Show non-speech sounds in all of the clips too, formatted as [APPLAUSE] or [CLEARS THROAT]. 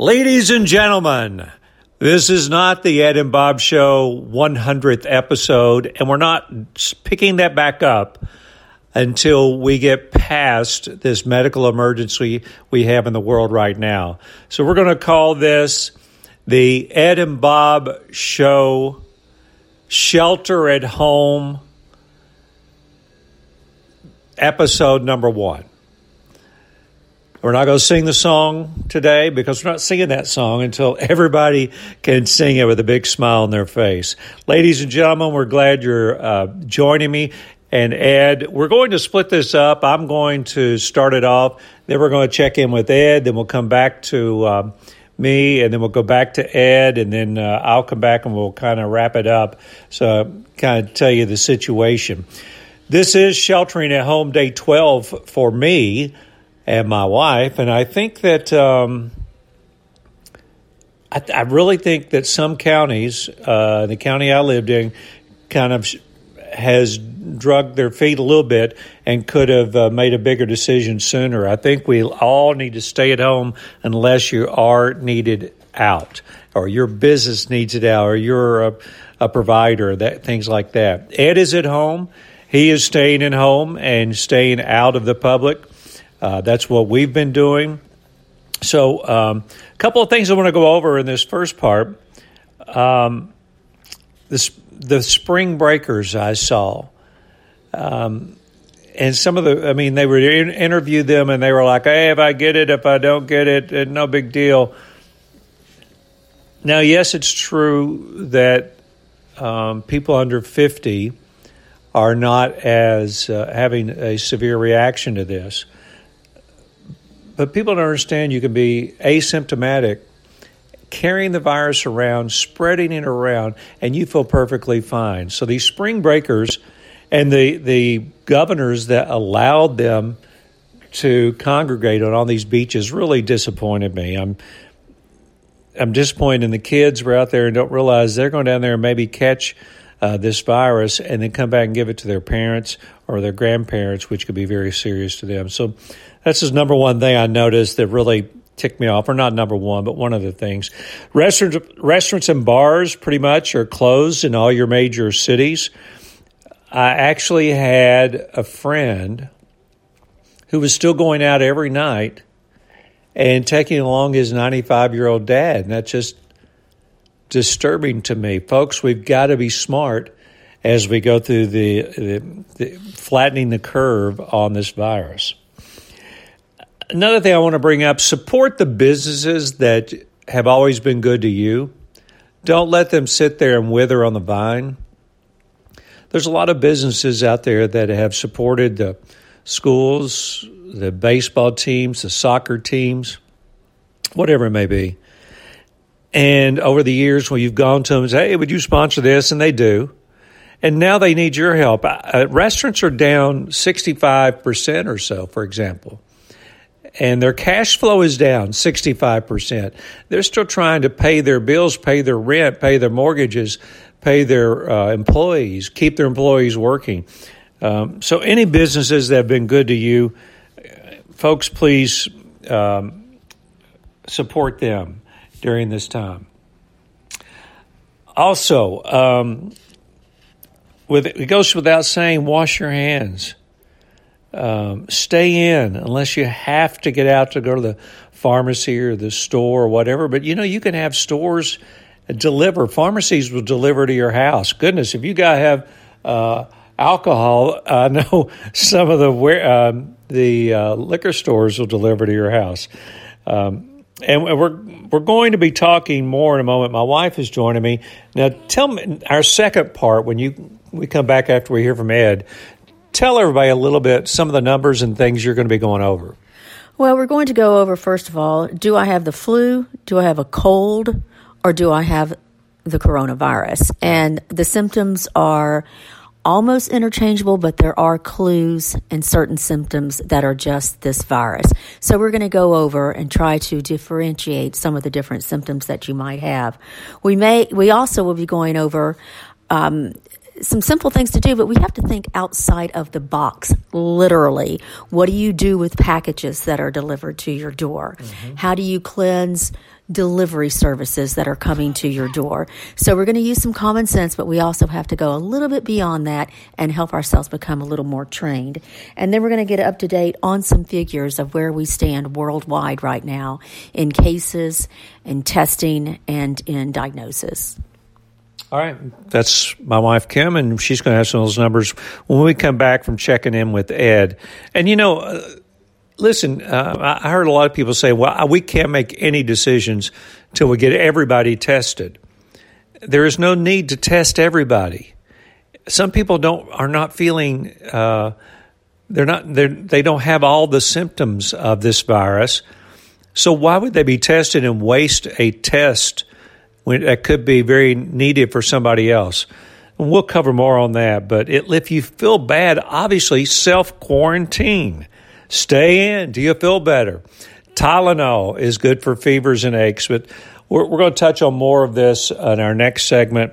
Ladies and gentlemen, this is not the Ed and Bob Show 100th episode, and we're not picking that back up until we get past this medical emergency we have in the world right now. So we're going to call this the Ed and Bob Show Shelter at Home episode number one. We're not going to sing the song today because we're not singing that song until everybody can sing it with a big smile on their face. Ladies and gentlemen, we're glad you're uh, joining me. And Ed, we're going to split this up. I'm going to start it off. Then we're going to check in with Ed. Then we'll come back to um, me, and then we'll go back to Ed, and then uh, I'll come back and we'll kind of wrap it up. So, kind of tell you the situation. This is sheltering at home day 12 for me and my wife. And I think that um, I, I, really think that some counties, uh, the county I lived in, kind of has drugged their feet a little bit and could have uh, made a bigger decision sooner. I think we all need to stay at home unless you are needed out or your business needs it out or you're a, a provider, that things like that. Ed is at home. He is staying at home and staying out of the public. Uh, that's what we've been doing. So, a um, couple of things I want to go over in this first part. Um, this, the spring breakers I saw. Um, and some of the, I mean, they were in, interviewed them and they were like, hey, if I get it, if I don't get it, it no big deal. Now, yes, it's true that um, people under 50 are not as uh, having a severe reaction to this but people don't understand you can be asymptomatic, carrying the virus around, spreading it around, and you feel perfectly fine. So these spring breakers and the the governors that allowed them to congregate on all these beaches really disappointed me. I'm I'm disappointed in the kids were out there and don't realize they're going down there and maybe catch uh, this virus and then come back and give it to their parents or their grandparents, which could be very serious to them. So that's the number one thing I noticed that really ticked me off, or not number one, but one of the things. Restaurants, restaurants and bars pretty much are closed in all your major cities. I actually had a friend who was still going out every night and taking along his 95 year old dad. And that's just disturbing to me. Folks, we've got to be smart as we go through the, the, the flattening the curve on this virus another thing I want to bring up support the businesses that have always been good to you. Don't let them sit there and wither on the vine. There's a lot of businesses out there that have supported the schools, the baseball teams, the soccer teams, whatever it may be. And over the years, when you've gone to them and say, hey, would you sponsor this? And they do. And now they need your help. Uh, restaurants are down 65% or so, for example and their cash flow is down 65%. They're still trying to pay their bills, pay their rent, pay their mortgages, pay their uh, employees, keep their employees working. Um, so, any businesses that have been good to you, folks, please um, support them during this time. Also, um, with it goes without saying, wash your hands. Um, stay in unless you have to get out to go to the pharmacy or the store or whatever. But you know, you can have stores deliver. Pharmacies will deliver to your house. Goodness, if you got to have uh, alcohol, I [LAUGHS] know some of the um, the uh, liquor stores will deliver to your house. Um, and we're we're going to be talking more in a moment. My wife is joining me now. Tell me our second part when you we come back after we hear from Ed tell everybody a little bit some of the numbers and things you're going to be going over. Well, we're going to go over, first of all, do I have the flu? Do I have a cold? Or do I have the coronavirus? And the symptoms are almost interchangeable, but there are clues and certain symptoms that are just this virus. So we're going to go over and try to differentiate some of the different symptoms that you might have. We may, we also will be going over um, some simple things to do, but we have to think outside of the box, literally. What do you do with packages that are delivered to your door? Mm-hmm. How do you cleanse delivery services that are coming to your door? So we're going to use some common sense, but we also have to go a little bit beyond that and help ourselves become a little more trained. And then we're going to get up to date on some figures of where we stand worldwide right now in cases, in testing, and in diagnosis. All right. That's my wife, Kim, and she's going to have some of those numbers when we come back from checking in with Ed. And, you know, uh, listen, uh, I heard a lot of people say, well, we can't make any decisions until we get everybody tested. There is no need to test everybody. Some people don't are not feeling uh, they're not they're, they don't have all the symptoms of this virus. So why would they be tested and waste a test when that could be very needed for somebody else. And we'll cover more on that. But it, if you feel bad, obviously self quarantine. Stay in. Do you feel better? Tylenol is good for fevers and aches, but we're, we're going to touch on more of this in our next segment.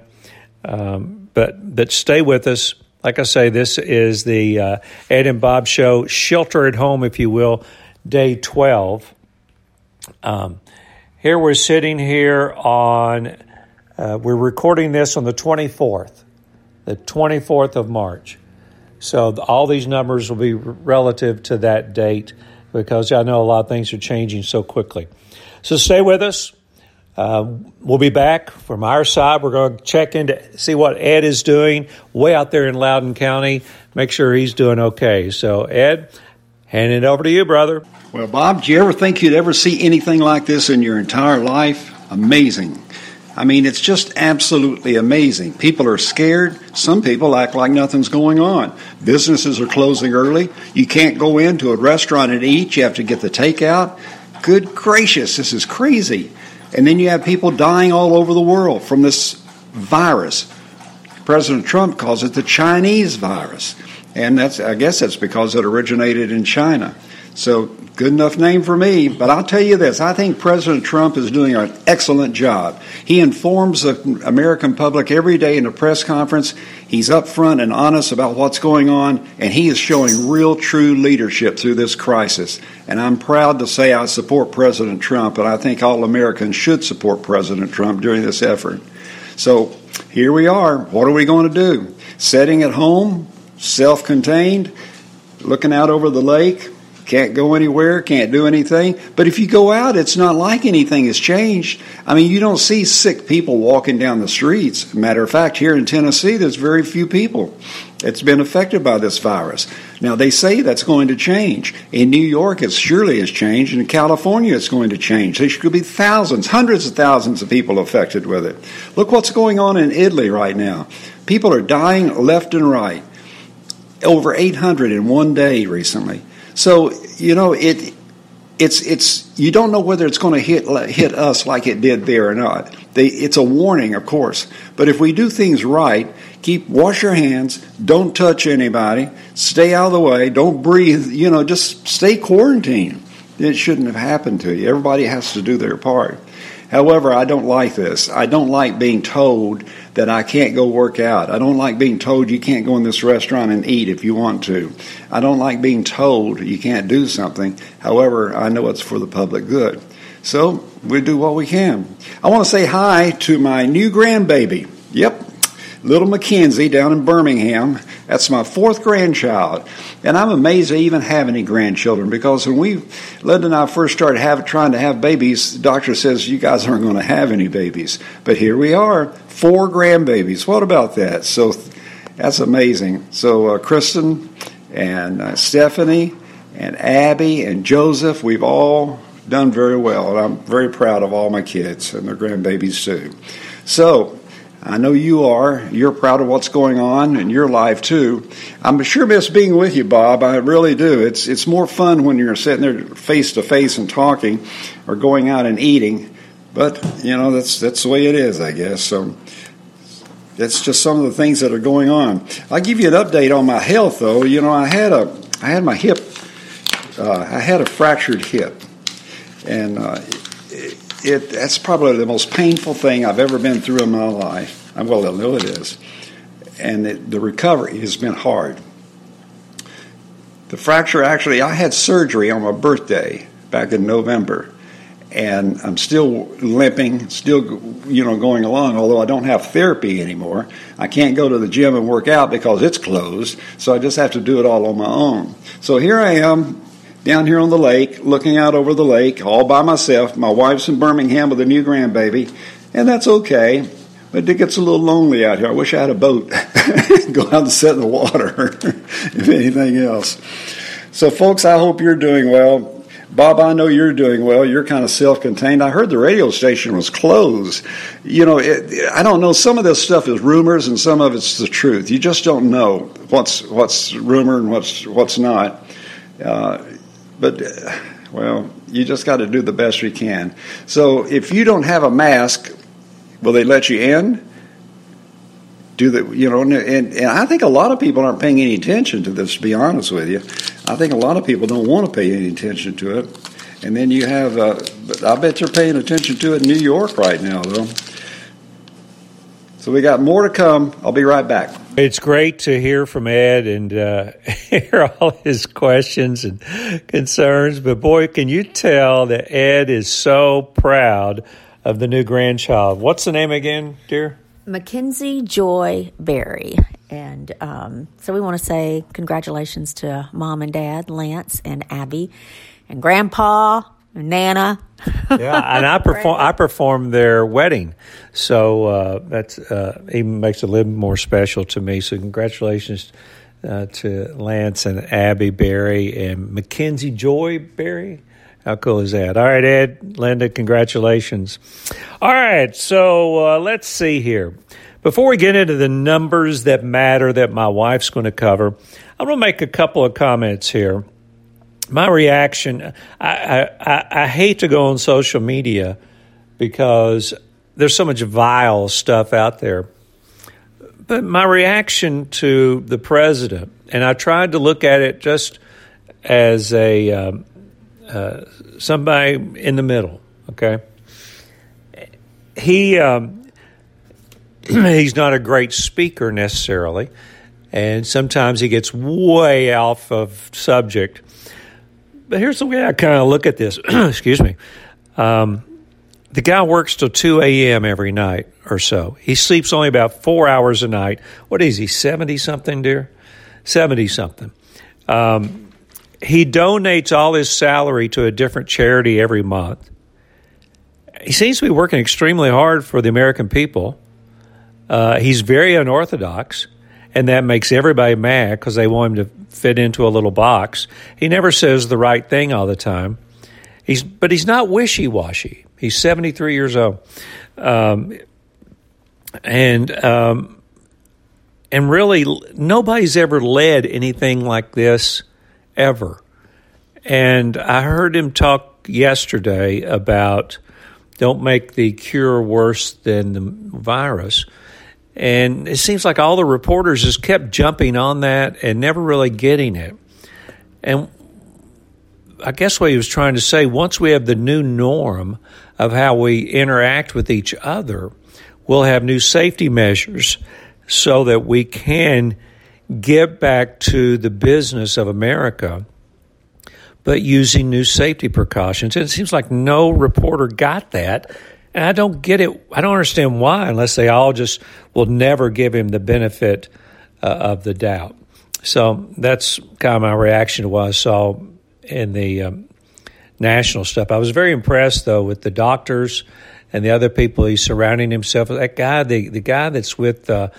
Um, but but stay with us. Like I say, this is the uh, Ed and Bob show, shelter at home, if you will, day twelve. Um, here we're sitting here on, uh, we're recording this on the 24th, the 24th of March. So all these numbers will be relative to that date because I know a lot of things are changing so quickly. So stay with us. Uh, we'll be back from our side. We're going to check in to see what Ed is doing way out there in Loudon County. Make sure he's doing okay. So, Ed, hand it over to you, brother. Well, Bob, do you ever think you'd ever see anything like this in your entire life? Amazing. I mean, it's just absolutely amazing. People are scared. Some people act like nothing's going on. Businesses are closing early. You can't go into a restaurant and eat. You have to get the takeout. Good gracious, this is crazy. And then you have people dying all over the world from this virus. President Trump calls it the Chinese virus. And that's, I guess that's because it originated in China. So, good enough name for me. But I'll tell you this I think President Trump is doing an excellent job. He informs the American public every day in a press conference. He's upfront and honest about what's going on, and he is showing real, true leadership through this crisis. And I'm proud to say I support President Trump, and I think all Americans should support President Trump during this effort. So, here we are. What are we going to do? Sitting at home, self contained, looking out over the lake, can't go anywhere, can't do anything. But if you go out, it's not like anything has changed. I mean, you don't see sick people walking down the streets. Matter of fact, here in Tennessee, there's very few people that's been affected by this virus. Now, they say that's going to change. In New York, it surely has changed. In California, it's going to change. There could be thousands, hundreds of thousands of people affected with it. Look what's going on in Italy right now. People are dying left and right. Over 800 in one day recently. So you know it. It's it's you don't know whether it's going to hit hit us like it did there or not. They, it's a warning, of course. But if we do things right, keep wash your hands, don't touch anybody, stay out of the way, don't breathe. You know, just stay quarantined. It shouldn't have happened to you. Everybody has to do their part. However, I don't like this. I don't like being told that I can't go work out. I don't like being told you can't go in this restaurant and eat if you want to. I don't like being told you can't do something. However, I know it's for the public good. So we do what we can. I want to say hi to my new grandbaby. Yep, little Mackenzie down in Birmingham. That's my fourth grandchild. And I'm amazed I even have any grandchildren because when we, Linda and I first started have, trying to have babies, the doctor says, you guys aren't going to have any babies. But here we are, four grandbabies. What about that? So that's amazing. So uh, Kristen and uh, Stephanie and Abby and Joseph, we've all done very well. And I'm very proud of all my kids and their grandbabies too. So I know you are. You're proud of what's going on in your life too. I'm sure miss being with you, Bob. I really do. It's it's more fun when you're sitting there face to face and talking, or going out and eating. But you know that's that's the way it is, I guess. So that's just some of the things that are going on. I'll give you an update on my health, though. You know, I had a I had my hip. Uh, I had a fractured hip, and uh, it, that's probably the most painful thing I've ever been through in my life. Well, I know it is. and it, the recovery has been hard. The fracture actually, I had surgery on my birthday back in November, and I'm still limping, still you know going along. Although I don't have therapy anymore, I can't go to the gym and work out because it's closed. So I just have to do it all on my own. So here I am down here on the lake, looking out over the lake, all by myself. My wife's in Birmingham with a new grandbaby, and that's okay. But it gets a little lonely out here. I wish I had a boat, [LAUGHS] go out and sit in the water, [LAUGHS] if anything else. So, folks, I hope you're doing well. Bob, I know you're doing well. You're kind of self-contained. I heard the radio station was closed. You know, it, I don't know. Some of this stuff is rumors, and some of it's the truth. You just don't know what's what's rumor and what's what's not. Uh, but well, you just got to do the best you can. So, if you don't have a mask, will they let you in? Do the you know and, and, I think a lot of people aren't paying any attention to this to be honest with you. I think a lot of people don't want to pay any attention to it. And then you have uh, I bet they're paying attention to it in New York right now though. So we got more to come. I'll be right back. It's great to hear from Ed and uh, [LAUGHS] hear all his questions and concerns but boy can you tell that Ed is so proud of the new grandchild. What's the name again dear Mackenzie Joy Berry. And um, so we want to say congratulations to mom and dad, Lance and Abby, and grandpa, and Nana. yeah, and I perform. I performed their wedding, so uh, that's uh, even makes it a little more special to me. So congratulations uh, to Lance and Abby Berry and Mackenzie Joy Berry. How cool is that? All right, Ed, Linda, congratulations. All right, so uh, let's see here. Before we get into the numbers that matter that my wife's going to cover, I'm going to make a couple of comments here. My reaction I, I, I hate to go on social media because there's so much vile stuff out there. But my reaction to the president, and I tried to look at it just as a um, uh, somebody in the middle. Okay, he um, [CLEARS THROAT] he's not a great speaker necessarily, and sometimes he gets way off of subject. But here's the way I kind of look at this. [CLEARS THROAT] Excuse me. Um, the guy works till 2 a.m. every night or so. He sleeps only about four hours a night. What is he, 70 something, dear? 70 something. Um, he donates all his salary to a different charity every month. He seems to be working extremely hard for the American people. Uh, he's very unorthodox, and that makes everybody mad because they want him to fit into a little box. He never says the right thing all the time. He's, but he's not wishy washy. He's 73 years old. Um, and um, and really, nobody's ever led anything like this ever. And I heard him talk yesterday about don't make the cure worse than the virus. And it seems like all the reporters just kept jumping on that and never really getting it. And I guess what he was trying to say once we have the new norm of how we interact with each other, we'll have new safety measures so that we can get back to the business of America, but using new safety precautions. And it seems like no reporter got that. And I don't get it. I don't understand why, unless they all just will never give him the benefit uh, of the doubt. So that's kind of my reaction to what I saw in the um, national stuff. I was very impressed, though, with the doctors and the other people he's surrounding himself with. That guy, the, the guy that's with uh,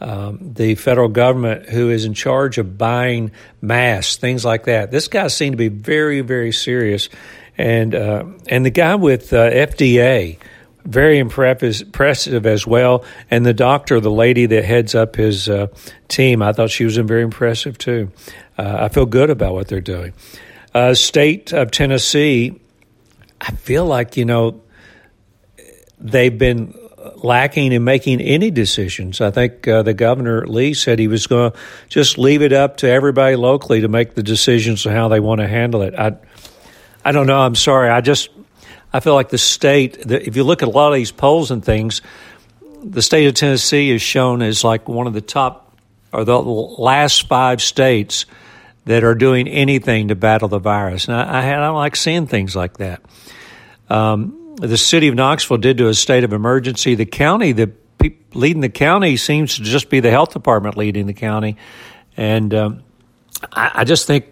um, the federal government who is in charge of buying masks, things like that. This guy seemed to be very, very serious, and uh, and the guy with uh, FDA, very impressive as well. And the doctor, the lady that heads up his uh, team, I thought she was very impressive too. Uh, I feel good about what they're doing. Uh, state of Tennessee, I feel like you know they've been lacking in making any decisions. I think uh, the governor Lee said he was going to just leave it up to everybody locally to make the decisions on how they want to handle it. I, I don't know. I'm sorry. I just I feel like the state. The, if you look at a lot of these polls and things, the state of Tennessee is shown as like one of the top or the last five states that are doing anything to battle the virus. And I, I don't like seeing things like that. Um, the city of Knoxville did do a state of emergency. The county, the pe- leading the county, seems to just be the health department leading the county. And um, I, I, just think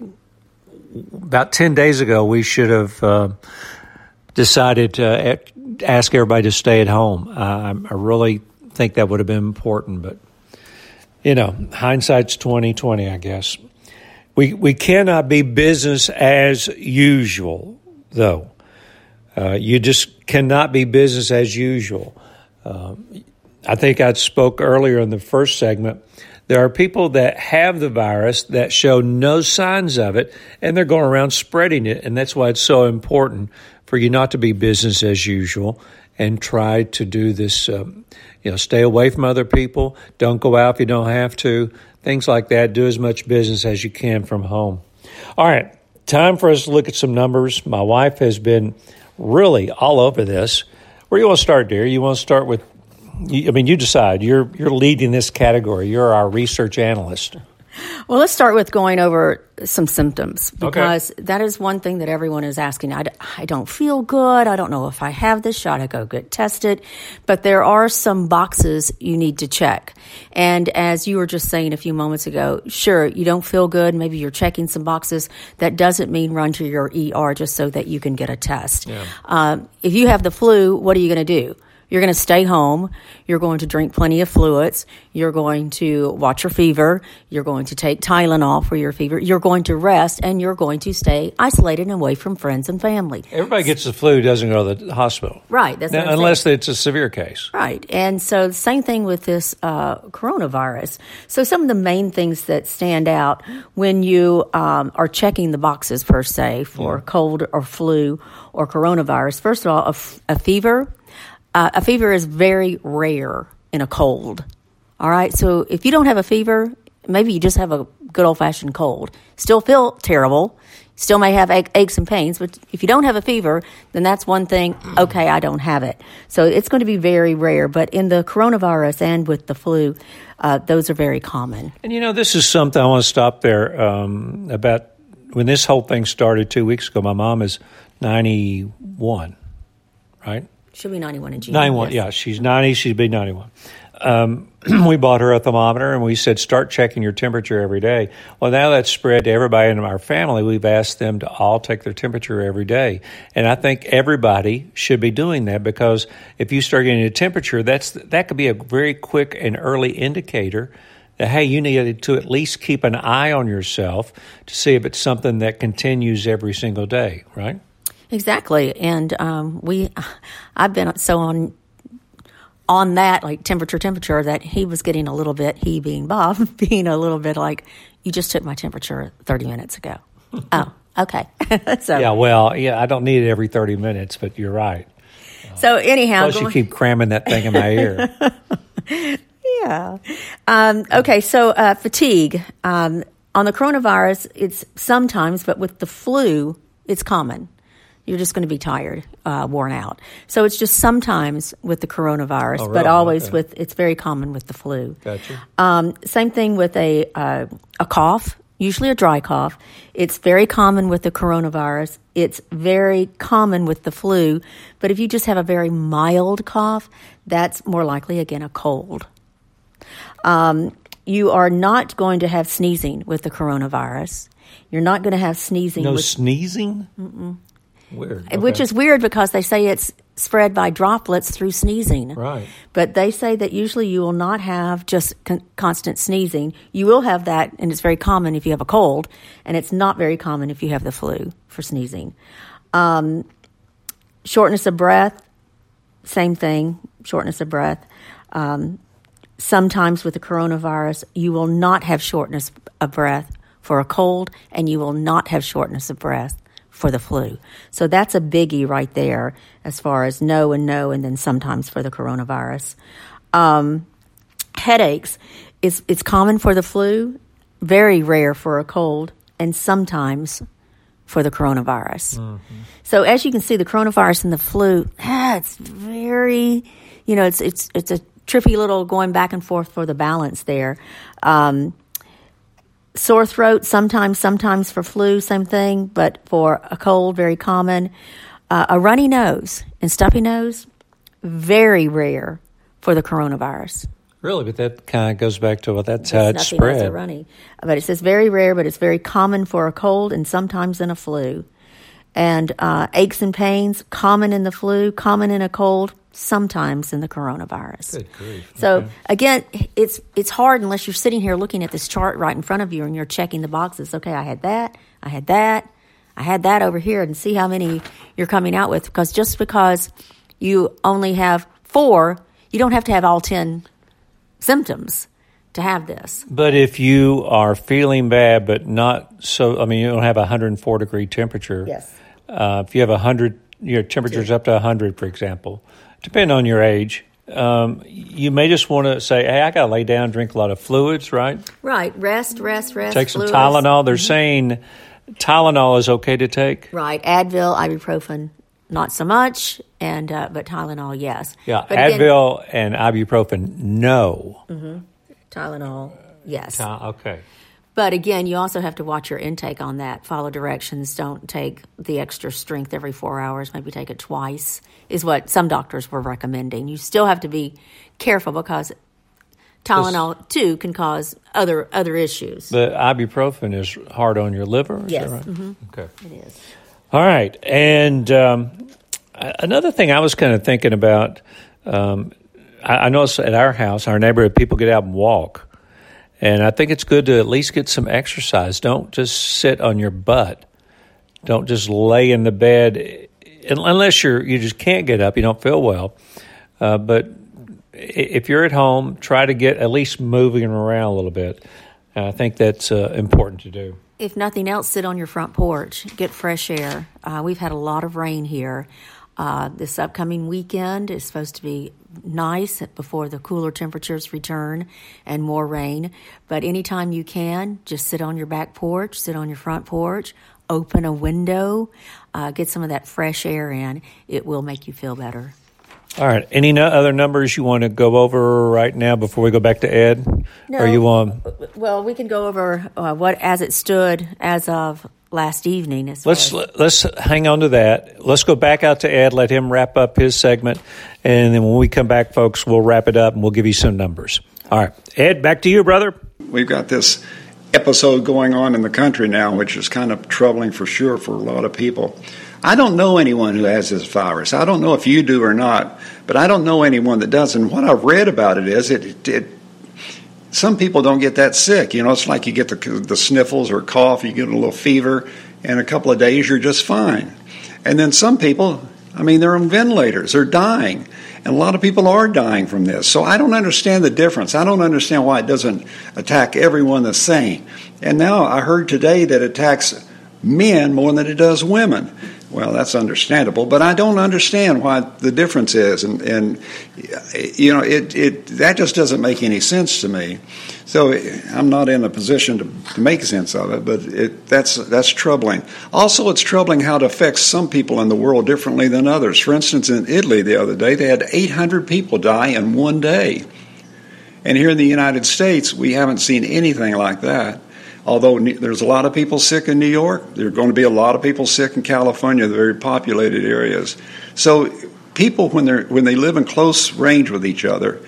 about 10 days ago, we should have uh, decided to ask everybody to stay at home. Uh, I really think that would have been important, but you know, hindsight's 2020, I guess. We, we cannot be business as usual, though. Uh, you just cannot be business as usual. Uh, I think I spoke earlier in the first segment. There are people that have the virus that show no signs of it, and they're going around spreading it. And that's why it's so important for you not to be business as usual and try to do this. Um, you know, stay away from other people. Don't go out if you don't have to things like that. Do as much business as you can from home. All right, time for us to look at some numbers. My wife has been really all over this. Where you want to start, dear? You want to start with? I mean, you decide. You're you're leading this category. You're our research analyst. Well, let's start with going over some symptoms because okay. that is one thing that everyone is asking. I, I don't feel good. I don't know if I have this. Should I go get tested? But there are some boxes you need to check. And as you were just saying a few moments ago, sure, you don't feel good. Maybe you're checking some boxes. That doesn't mean run to your ER just so that you can get a test. Yeah. Um, if you have the flu, what are you going to do? You're going to stay home. You're going to drink plenty of fluids. You're going to watch your fever. You're going to take Tylenol for your fever. You're going to rest and you're going to stay isolated and away from friends and family. Everybody gets the flu, doesn't go to the hospital. Right. Now, unless saying. it's a severe case. Right. And so same thing with this uh, coronavirus. So some of the main things that stand out when you um, are checking the boxes per se for yeah. cold or flu or coronavirus, first of all, a, f- a fever uh, a fever is very rare in a cold. All right. So if you don't have a fever, maybe you just have a good old fashioned cold. Still feel terrible. Still may have aches and pains, but if you don't have a fever, then that's one thing. Okay, I don't have it. So it's going to be very rare. But in the coronavirus and with the flu, uh, those are very common. And you know, this is something I want to stop there um, about when this whole thing started two weeks ago. My mom is 91, right? She'll be 91 in June. 91, yes. yeah. She's 90. She'll be 91. Um, [CLEARS THROAT] we bought her a thermometer and we said, start checking your temperature every day. Well, now that's spread to everybody in our family. We've asked them to all take their temperature every day. And I think everybody should be doing that because if you start getting a temperature, that's, that could be a very quick and early indicator that, hey, you need to at least keep an eye on yourself to see if it's something that continues every single day, right? Exactly, and um, we, [LAUGHS] I've been so on on that like temperature temperature that he was getting a little bit he being Bob [LAUGHS] being a little bit like you just took my temperature thirty minutes ago. [LAUGHS] oh, okay. so yeah, well, yeah, I don't need it every thirty minutes, but you're right. So anyhow, plus you keep cramming that thing in my ear. yeah. Um, okay, so uh, fatigue um, on the coronavirus, it's sometimes, but with the flu, it's common you're just going to be tired, uh, worn out. So it's just sometimes with the coronavirus, oh, really? but always okay. with it's very common with the flu. Gotcha. Um, same thing with a uh, a cough, usually a dry cough. It's very common with the coronavirus. It's very common with the flu. But if you just have a very mild cough, that's more likely again a cold. Um, you are not going to have sneezing with the coronavirus. You're not going to have sneezing. No with, sneezing. Mm-mm. Weird. Okay. Which is weird because they say it's spread by droplets through sneezing. Right. But they say that usually you will not have just con- constant sneezing. You will have that, and it's very common if you have a cold, and it's not very common if you have the flu for sneezing. Um, shortness of breath, same thing, shortness of breath. Um, sometimes with the coronavirus, you will not have shortness of breath for a cold, and you will not have shortness of breath for the flu. So that's a biggie right there as far as no and no, and then sometimes for the coronavirus. Um, headaches is it's common for the flu, very rare for a cold, and sometimes for the coronavirus. Mm-hmm. So as you can see, the coronavirus and the flu, ah, it's very, you know, it's it's it's a trippy little going back and forth for the balance there. Um, sore throat, sometimes, sometimes for flu, same thing, but for a cold, very common. Uh, a runny nose and stuffy nose, very rare for the coronavirus. Really, but that kind of goes back to well, that's how it's spread. runny, but it says very rare, but it's very common for a cold and sometimes in a flu. And uh, aches and pains, common in the flu, common in a cold, sometimes in the coronavirus. So okay. again, it's it's hard unless you're sitting here looking at this chart right in front of you and you're checking the boxes. Okay, I had that, I had that, I had that over here, and see how many you're coming out with. Because just because you only have four, you don't have to have all ten symptoms to have this. But if you are feeling bad, but not so, I mean, you don't have a 104 degree temperature. Yes. Uh, if you have a hundred, your temperature's up to 100, for example, depending on your age, um, you may just want to say, "Hey, I got to lay down, drink a lot of fluids." Right. Right. Rest, rest, rest. Take some fluids. Tylenol. They're mm-hmm. saying Tylenol is okay to take. Right. Advil, ibuprofen, not so much, and uh, but Tylenol, yes. Yeah. But Advil again, and ibuprofen, no. Mm-hmm. Tylenol, yes. okay. But again, you also have to watch your intake on that. Follow directions. Don't take the extra strength every four hours. Maybe take it twice, is what some doctors were recommending. You still have to be careful because Tylenol too can cause other other issues. The ibuprofen is hard on your liver. yes. Right? Mm-hmm. Okay. It is. All right, and um, another thing I was kind of thinking about. Um, I, I noticed at our house, our neighborhood, people get out and walk. And I think it's good to at least get some exercise. Don't just sit on your butt. Don't just lay in the bed unless you're you just can't get up. You don't feel well. Uh, but if you're at home, try to get at least moving around a little bit. I think that's uh, important to do. If nothing else, sit on your front porch, get fresh air. Uh, we've had a lot of rain here. Uh, this upcoming weekend is supposed to be nice before the cooler temperatures return and more rain. But anytime you can, just sit on your back porch, sit on your front porch, open a window, uh, get some of that fresh air in. It will make you feel better. All right. Any no- other numbers you want to go over right now before we go back to Ed? No. Or you? Well, we can go over uh, what as it stood as of last evening. let's let's hang on to that. Let's go back out to Ed. Let him wrap up his segment, and then when we come back, folks, we'll wrap it up and we'll give you some numbers. All right, Ed, back to you, brother. We've got this episode going on in the country now, which is kind of troubling for sure for a lot of people. I don't know anyone who has this virus. I don't know if you do or not, but I don't know anyone that does. And what I've read about it is it, it some people don't get that sick. You know, it's like you get the, the sniffles or cough, you get a little fever, and a couple of days you're just fine. And then some people, I mean, they're on ventilators, they're dying. And a lot of people are dying from this. So I don't understand the difference. I don't understand why it doesn't attack everyone the same. And now I heard today that it attacks men more than it does women. Well, that's understandable, but I don't understand why the difference is, and, and you know, it, it that just doesn't make any sense to me. So I'm not in a position to, to make sense of it, but it, that's that's troubling. Also, it's troubling how it affects some people in the world differently than others. For instance, in Italy the other day, they had 800 people die in one day, and here in the United States, we haven't seen anything like that although there's a lot of people sick in New York, there are going to be a lot of people sick in California, the very populated areas. So people, when they when they live in close range with each other,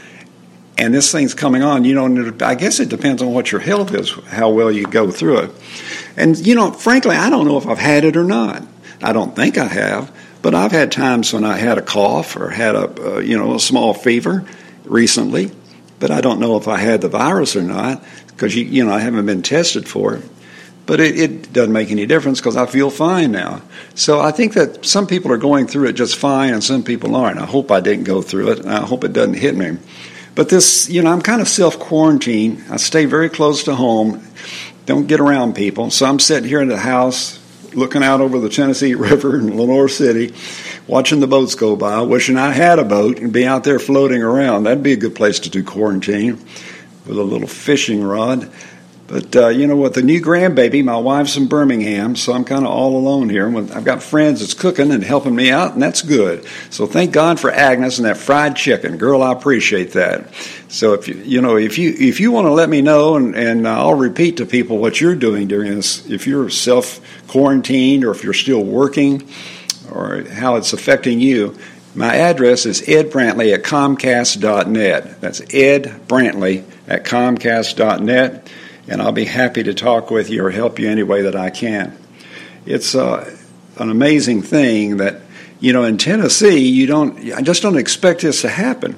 and this thing's coming on, you know, I guess it depends on what your health is, how well you go through it. And you know, frankly, I don't know if I've had it or not. I don't think I have, but I've had times when I had a cough or had a uh, you know a small fever recently, but I don't know if I had the virus or not because you, you know I haven't been tested for it. But it, it doesn't make any difference because I feel fine now. So I think that some people are going through it just fine, and some people aren't. I hope I didn't go through it, and I hope it doesn't hit me. But this, you know, I'm kind of self quarantined. I stay very close to home, don't get around people. So I'm sitting here in the house looking out over the Tennessee [LAUGHS] River in Lenoir City, watching the boats go by, wishing I had a boat and be out there floating around. That'd be a good place to do quarantine with a little fishing rod. But uh, you know, with the new grandbaby, my wife's in Birmingham, so I'm kind of all alone here. I've got friends that's cooking and helping me out, and that's good. So thank God for Agnes and that fried chicken, girl. I appreciate that. So if you you know if you if you want to let me know, and, and I'll repeat to people what you're doing during this. If you're self quarantined, or if you're still working, or how it's affecting you. My address is edbrantley at comcast.net. That's Ed Brantley at comcast.net and I'll be happy to talk with you or help you any way that I can. It's uh, an amazing thing that you know in Tennessee you don't I just don't expect this to happen.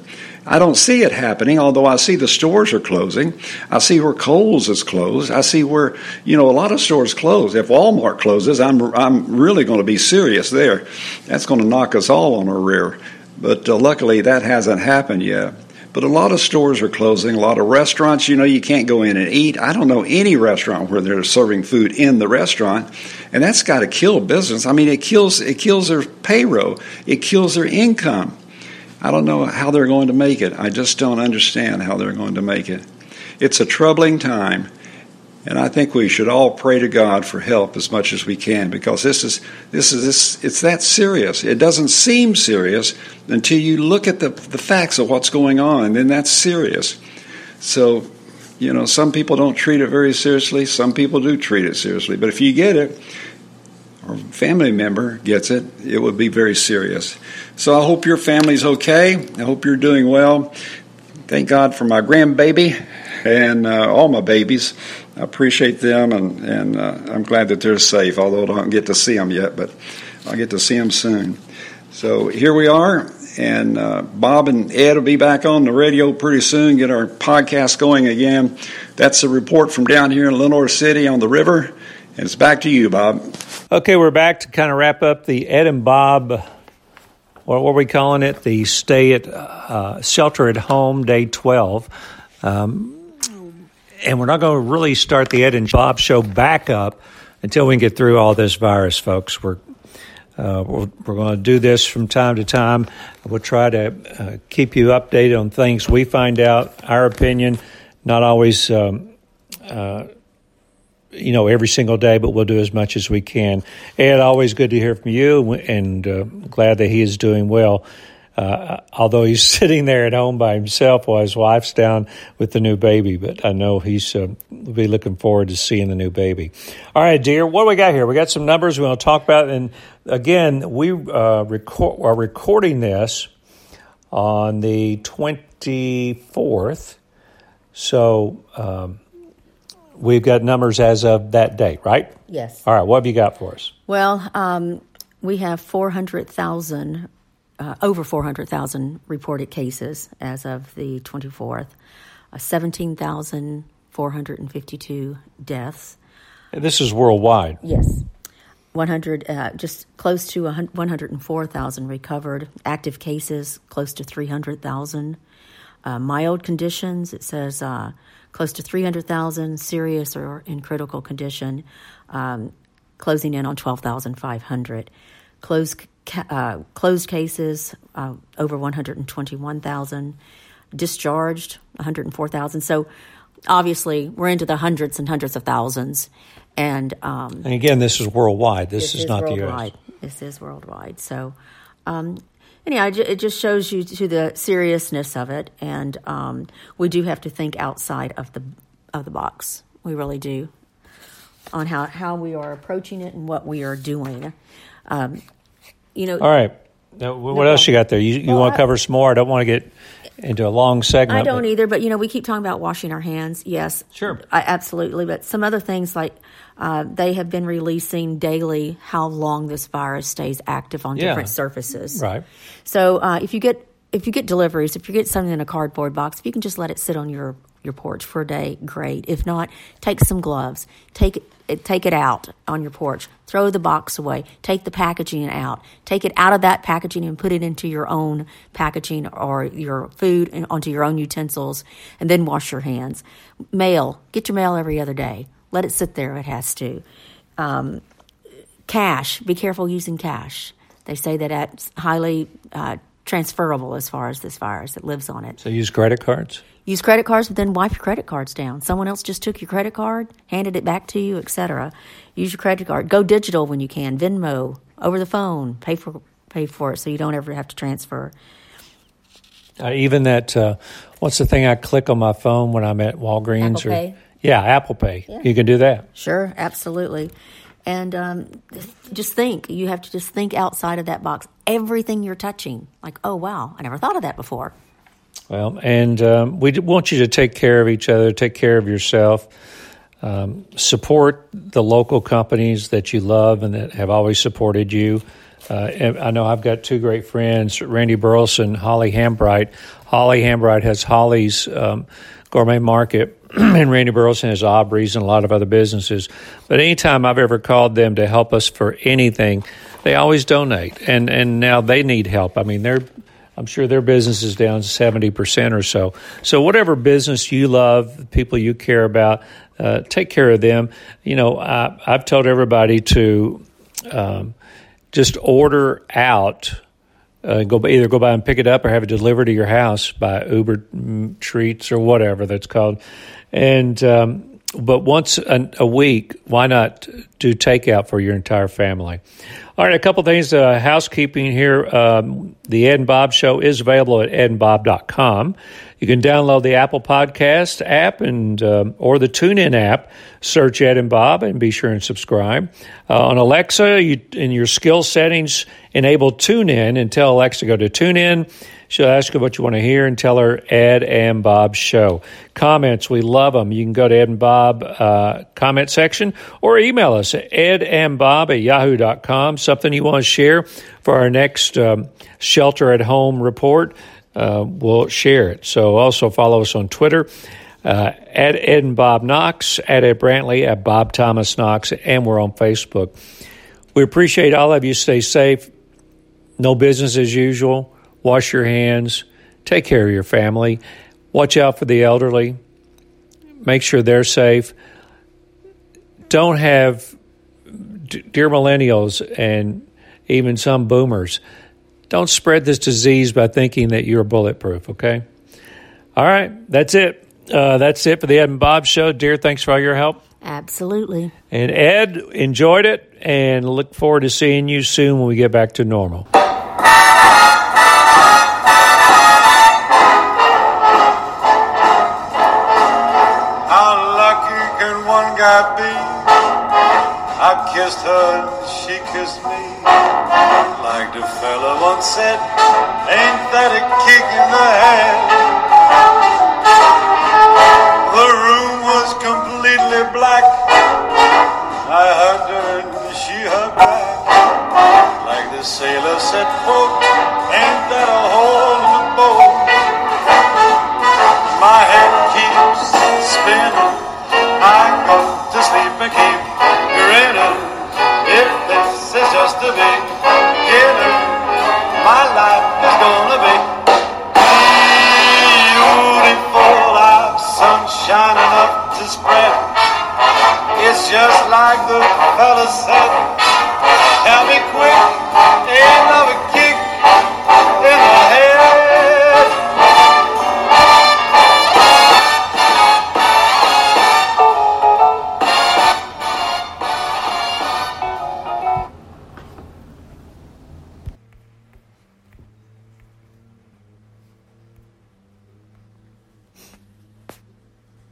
I don't see it happening, although I see the stores are closing. I see where Kohl's is closed. I see where, you know, a lot of stores close. If Walmart closes, I'm, I'm really going to be serious there. That's going to knock us all on our rear. But uh, luckily, that hasn't happened yet. But a lot of stores are closing. A lot of restaurants, you know, you can't go in and eat. I don't know any restaurant where they're serving food in the restaurant, and that's got to kill business. I mean, it kills it kills their payroll. It kills their income. I don't know how they're going to make it. I just don't understand how they're going to make it. It's a troubling time. And I think we should all pray to God for help as much as we can because this is this is this it's that serious. It doesn't seem serious until you look at the the facts of what's going on, and then that's serious. So, you know, some people don't treat it very seriously. Some people do treat it seriously. But if you get it, or family member gets it, it would be very serious. So I hope your family's okay. I hope you're doing well. Thank God for my grandbaby and uh, all my babies. I appreciate them, and, and uh, I'm glad that they're safe, although I don't get to see them yet, but I'll get to see them soon. So here we are, and uh, Bob and Ed will be back on the radio pretty soon, get our podcast going again. That's a report from down here in Lenoir City on the river, and it's back to you, Bob. Okay, we're back to kind of wrap up the Ed and Bob what are we calling it? The stay at uh, shelter at home day 12. Um, and we're not going to really start the Ed and Bob show back up until we get through all this virus, folks. We're uh, we're, we're, going to do this from time to time. We'll try to uh, keep you updated on things we find out, our opinion, not always, um, uh, you know, every single day, but we'll do as much as we can. Ed, always good to hear from you, and uh, glad that he is doing well uh, although he's [LAUGHS] sitting there at home by himself while his wife's down with the new baby. But I know he's uh, will be looking forward to seeing the new baby. All right, dear, what do we got here? We got some numbers we want to talk about, and again, we uh, record, are recording this on the twenty fourth, so. Um, we've got numbers as of that date, right? Yes. All right. What have you got for us? Well, um, we have 400,000 uh, over 400,000 reported cases as of the 24th, uh, 17,452 deaths. this is worldwide. Yes. 100, uh, just close to 104,000 recovered. Active cases, close to 300,000. Uh, mild conditions, it says uh, close to 300,000. Serious or in critical condition, um, closing in on 12,500. Closed uh, closed cases uh, over 121,000, discharged 104,000. So obviously we're into the hundreds and hundreds of thousands. And, um, and again, this is worldwide. This, this is, is, not worldwide. the U.S. This is worldwide. So, um, anyhow, it just shows you to the seriousness of it, and um, we do have to think outside of the of the box. We really do on how how we are approaching it and what we are doing. Um, you know. All right. Now, what no else you got there? You, you well, want to cover some more? I don't want to get into a long segment. I don't but. either, but you know, we keep talking about washing our hands. Yes, sure, I, absolutely. But some other things like uh, they have been releasing daily how long this virus stays active on yeah. different surfaces. Right. So uh, if you get if you get deliveries, if you get something in a cardboard box, if you can just let it sit on your your porch for a day, great. If not, take some gloves. Take it, take it out on your porch. Throw the box away. Take the packaging out. Take it out of that packaging and put it into your own packaging or your food and onto your own utensils, and then wash your hands. Mail. Get your mail every other day. Let it sit there. It has to. Um, cash. Be careful using cash. They say that that's highly uh, transferable as far as this virus that lives on it. So use credit cards? Use credit cards, but then wipe your credit cards down. Someone else just took your credit card, handed it back to you, etc. Use your credit card. Go digital when you can. Venmo, over the phone, pay for pay for it so you don't ever have to transfer. Uh, even that, uh, what's the thing I click on my phone when I'm at Walgreens? Apple or, Pay. Yeah, Apple Pay. Yeah. You can do that. Sure, absolutely. And um, just think, you have to just think outside of that box. Everything you're touching, like, oh, wow, I never thought of that before. Well, and um, we want you to take care of each other, take care of yourself, um, support the local companies that you love and that have always supported you. Uh, I know I've got two great friends, Randy Burleson, Holly Hambright. Holly Hambright has Holly's um, Gourmet Market, [CLEARS THROAT] and Randy Burleson has Aubrey's and a lot of other businesses. But anytime I've ever called them to help us for anything, they always donate, and and now they need help. I mean, they're I'm sure their business is down 70% or so. So, whatever business you love, people you care about, uh, take care of them. You know, I, I've told everybody to um, just order out. Uh, go either go by and pick it up or have it delivered to your house by Uber mm, Treats or whatever that's called. And um, but once a, a, week, why not do takeout for your entire family? All right, a couple things. Uh, housekeeping here. Um, the Ed and Bob Show is available at edandbob.com. You can download the Apple Podcast app and um, or the TuneIn app. Search Ed and Bob and be sure and subscribe. Uh, on Alexa, you, in your skill settings, enable TuneIn and tell Alexa to go to TuneIn. She'll ask you what you want to hear and tell her Ed and Bob show. Comments, we love them. You can go to Ed and Bob uh, comment section or email us at edandbob at yahoo.com. Something you want to share for our next um, shelter at home report, uh, we'll share it. So also follow us on Twitter. Uh, at Ed and Bob Knox, at Ed Brantley, at Bob Thomas Knox, and we're on Facebook. We appreciate all of you. Stay safe. No business as usual wash your hands, take care of your family, watch out for the elderly, make sure they're safe. Don't have, dear millennials and even some boomers, don't spread this disease by thinking that you're bulletproof, okay? All right, that's it. Uh, that's it for the Ed and Bob show. Dear, thanks for all your help. Absolutely. And Ed, enjoyed it and look forward to seeing you soon when we get back to normal. Be? I kissed her she kissed me. Like the fella once said, ain't that a kick in the head?